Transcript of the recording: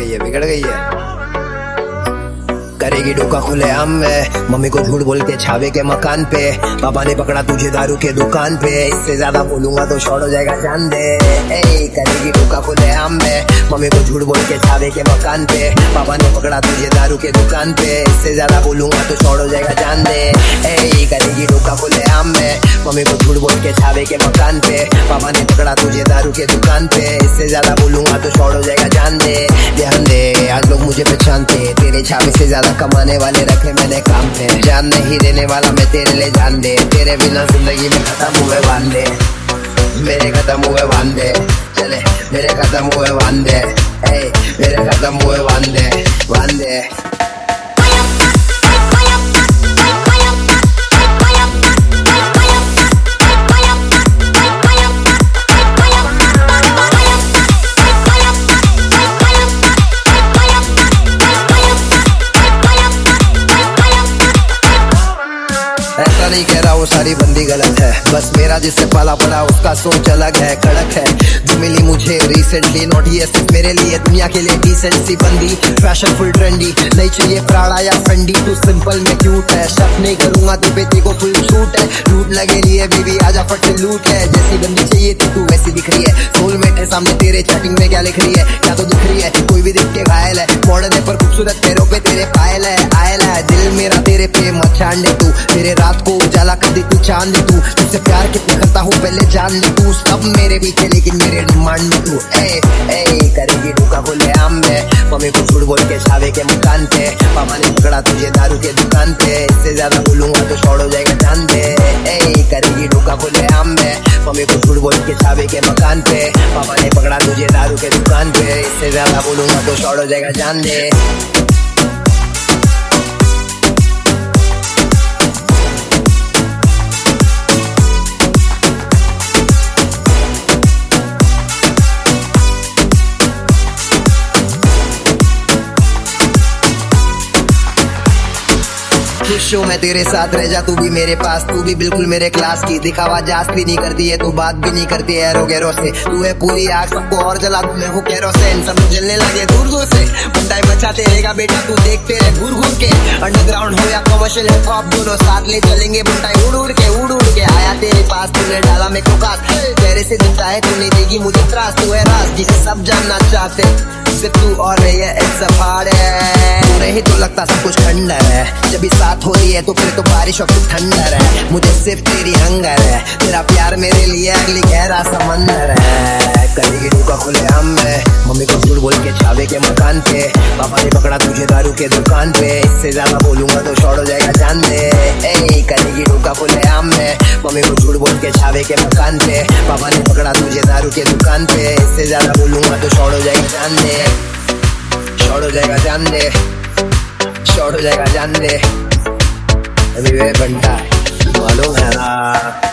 Guille, picar Guille. करेगी डोका खुले आम में। मम्मी को झूठ बोल के छावे के मकान पे। पापा ने पकड़ा तुझे दारू के दुकान पे। इससे ज़्यादा बोलूँगा तो शॉर्ट हो जाएगा जान दे। करेगी डोका खुले आम में। मम्मी को झूठ बोल के छावे के मकान पे। पापा ने पकड़ा तुझे दारू के दुकान पे। इससे ज़्यादा बोलूँगा तो शॉर्ट हो जाएगा जान दे। करेगी डोका खुले आम में। मम्मी को झूठ बोल के छावे के मकान पे। पापा ने पकड़ा तुझे दारू के दुकान पे। इससे ज़्यादा बोलूँगा तो शॉर्ट हो जाएगा जान दे। ध्यान दे, आज लोग मुझे पहचानते। तेरे छावे से ज़्यादा कमाने वाले रखे मैंने काम पे। जान नहीं देने वाला मैं तेरे लिए जान दे। तेरे बिना ज़िंदगी में खत्म हुए वादे। मेरे खत्म हुए वादे। चले, मेरे खत्म हुए वादे। मेरे खत्म हुए वादे। वांदे। ऐसा नहीं कह रहा वो सारी बंदी गलत है। बस मेरा जिससे पाला पड़ा, उसका सोच अलग है कड़क है। जो मिली मुझे रिसेंटली नॉट ये सिर्फ़ मेरे लिए, दुनिया के लिए डिसेंट सी बंदी। फ़ैशन फुल ट्रेंडी नहीं चाहिए प्राड़ा या फंडी। तू सिंपल में क्यूट है, शक नहीं करूँगा तू बेटी को फुल शूट है। लूट लगे लिए बेबी आजा फट लूट है। जैसी बंदी चाहिए थी तू वैसी दिख रही है। सोलमेट है, सामने तेरे चैटिंग में क्या लिख रही है? क्या तो दिख रही है? कोई भी दिख के घायल है। मॉडर्न है, पर खूबसूरत पैरों पे तेरे पायल है। आयल है दिल मेरा तेरे पे मचान दे तू। तेरे रात को उजाला कर दे, तू चाँद दे तू। तुझसे प्यार कितना करता हूँ, पहले जान ले तू। सब मेरे पीछे, लेकिन मेरे डिमांड में तू। ए ए करेगी धोखा बोले आम में मम्मी को झूठ बोल के छावे के मकान पे। पापा ने पकड़ा तुझे दारू के दुकान पे। इससे ज़्यादा बोलूँगा तो शॉर्ट हो जाएगा जान दे। ए करेगी धोखा बोले आम में मम्मी को झूठ बोल के छावे के मकान पे। पापा ने पकड़ा तुझे दारू के दुकान पे। इससे ज़्यादा बोलूँगा तो शॉर्ट हो जाएगा जान दे। खुश हूँ मैं तेरे साथ रह जा, तू भी मेरे पास, तू भी बिल्कुल मेरे क्लास की। दिखावा जास भी नहीं करती है, तू बात भी नहीं करती है एरो गैरो से। तू है पूरी आग, सबको और जला तू मैं हूँ कैरो से। सब जलने लगे दूर दूर से। बंदाई बचाते रहेगा बेटा, तू देखते रहे घूर घूर के। अंडरग्राउंड हो या कमर्शियल हिप हॉप दोनों साथ ले चलेंगे। बंदाई उड़ उड़ के, उड़ उड़ के आया तेरे पास, तूने डाला मेरे को कास तेरे से दिखता है, तू नहीं देगी मुझे त्रास, तू है रास जिसे सब जानना चाहते। सिर्फ़ तू और रही है इट्स अ तू नहीं तो लगता सब कुछ खंडर है। जब भी साथ हो रही है तो फिर तो बारिश और ठंडर है। मुझे सिर्फ़ तेरी हंगर है। तेरा प्यार मेरे लिए अगली गहरा समंदर है। करेगी का खुले आम में। मम्मी को झूठ बोल के छावे के मकान पे। पापा ने पकड़ा तुझे दारू के दुकान पे। इससे ज़्यादा बोलूँगा तो शॉर्ट हो जाएगा जान दे। ए का खुले आम। में मम्मी को झूठ बोल के छावे के मकान पे। पापा ने पकड़ा तुझे दारू के दुकान पे। इससे ज़्यादा बोलूँगा तो शॉर्ट हो जाएगा जान। दे शॉर्ट हो जाएगा जान। दे शॉर्ट हो जाएगा जान। दे अभी वे बंटा मालूम है ना?